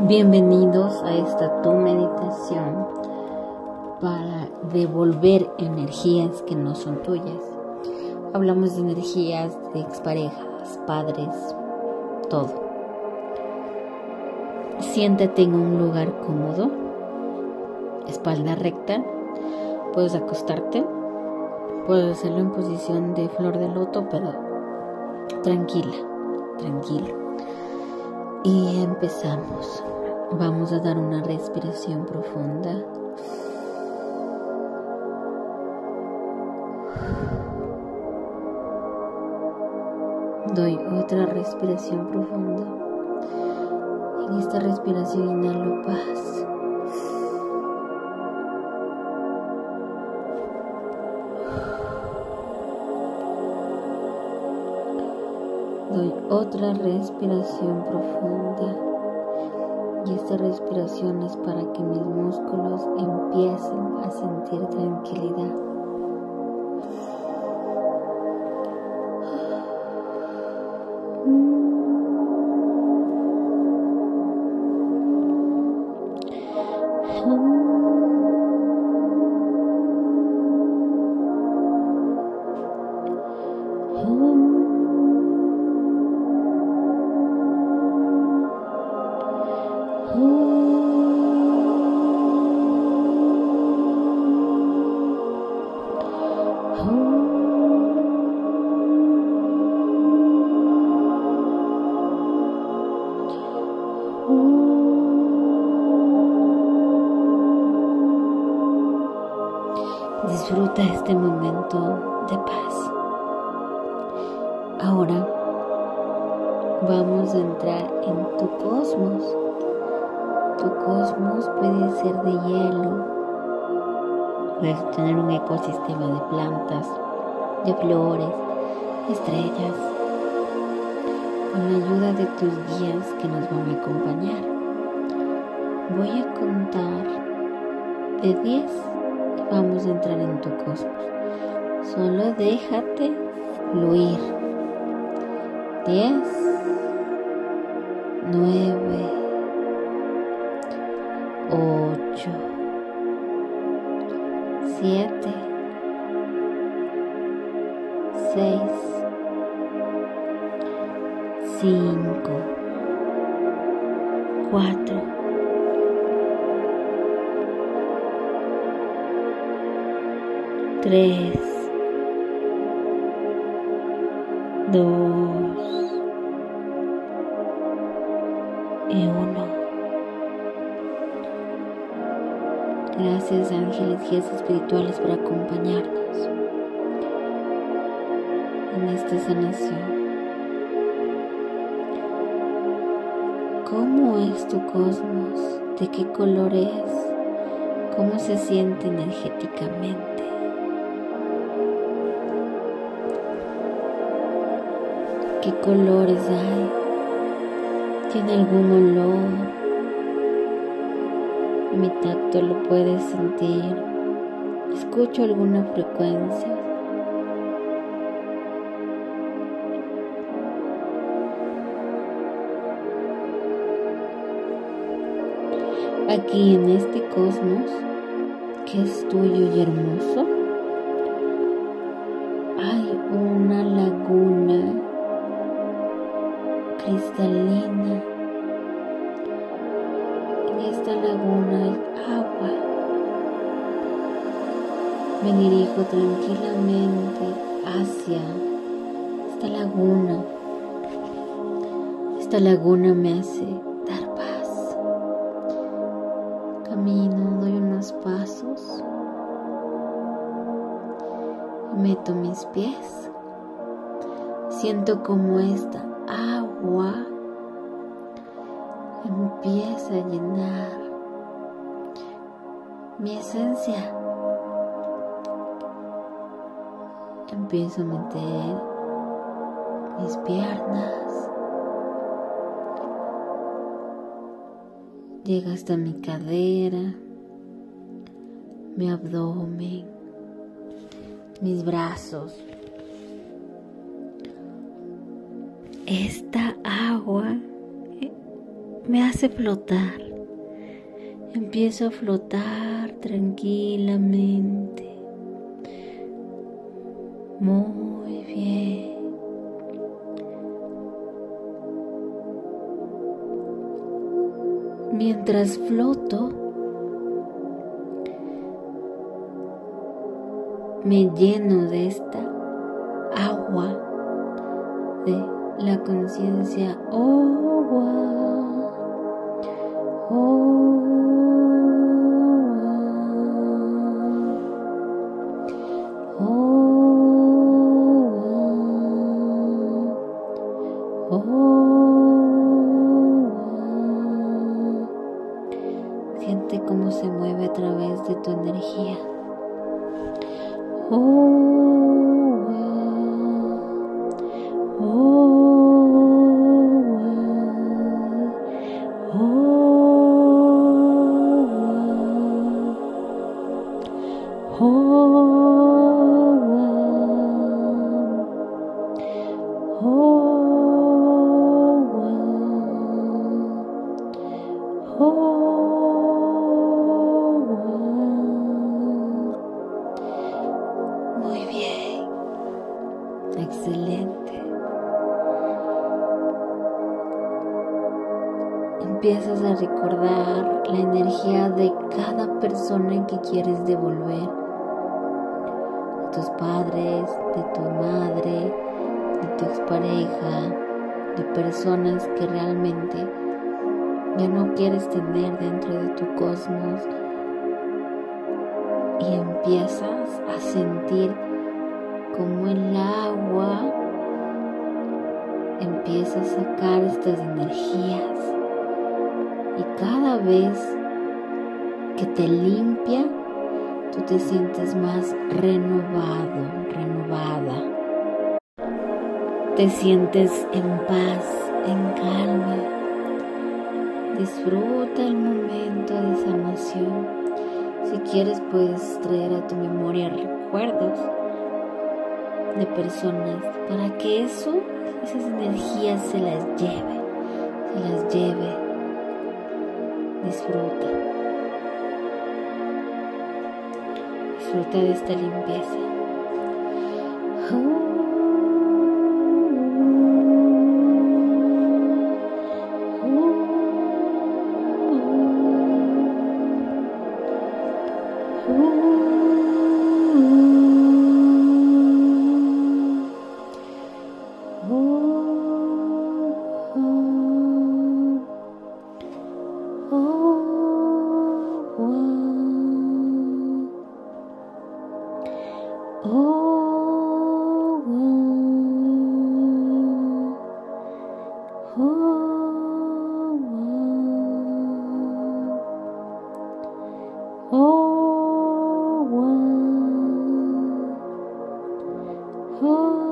Bienvenidos a esta tu meditación para devolver energías que no son tuyas. Hablamos de energías de exparejas, padres, todo. Siéntate en un lugar cómodo, espalda recta. Puedes acostarte, puedes hacerlo en posición de flor de loto, pero tranquila, tranquilo. Y empezamos. Vamos a dar una respiración profunda. Doy otra respiración profunda. En esta respiración inhalo paz. Doy otra respiración profunda. Y esta respiración es para que mis músculos empiecen a sentir tranquilidad. Disfruta este momento de paz. Ahora vamos a entrar en tu cosmos. Tu cosmos puede ser de hielo. Puedes tener un ecosistema de plantas, de flores, estrellas. Con la ayuda de tus guías que nos van a acompañar. Voy a contar de 10 vamos a entrar en tu cosmos. Solo déjate fluir. 10, 9, 8, 7, 6, 5, 4, tres, dos y uno. Gracias ángeles, guías espirituales por acompañarnos en esta sanación. ¿Cómo es tu cosmos? ¿De qué color es? ¿Cómo se siente energéticamente? Qué colores hay, tiene algún olor, mi tacto lo puedes sentir, escucho alguna frecuencia. Aquí en este cosmos que es tuyo y hermoso, hay una laguna cristalina. En esta laguna hay agua. Me dirijo tranquilamente hacia esta laguna. Esta laguna me hace dar paz. Camino, doy unos pasos. Meto mis pies. Siento como esta agua empieza a llenar mi esencia. Empiezo a meter mis piernas. Llega hasta mi cadera, mi abdomen, mis brazos. Esta agua me hace flotar. Empiezo a flotar tranquilamente. Muy bien. Mientras floto, me lleno de esta agua, de la conciencia. agua. Siente cómo se mueve a través de tu energía. Empiezas a recordar la energía de cada persona que quieres devolver. Tus padres, de tu madre, de tu expareja, de personas que realmente ya no quieres tener dentro de tu cosmos. Y empiezas a sentir como el agua empieza a sacar estas energías y cada vez que te limpia, tú te sientes más renovado, renovada. Te sientes en paz, en calma. Disfruta el momento de sanación. Si quieres puedes traer a tu memoria recuerdos de personas para que eso, esas energías se las lleve, se las lleve Disfruta. Disfruta de esta limpieza. Lord.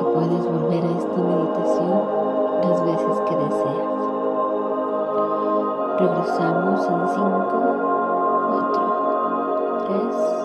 Que puedes volver a esta meditación las veces que deseas. Regresamos en 5, 4, 3,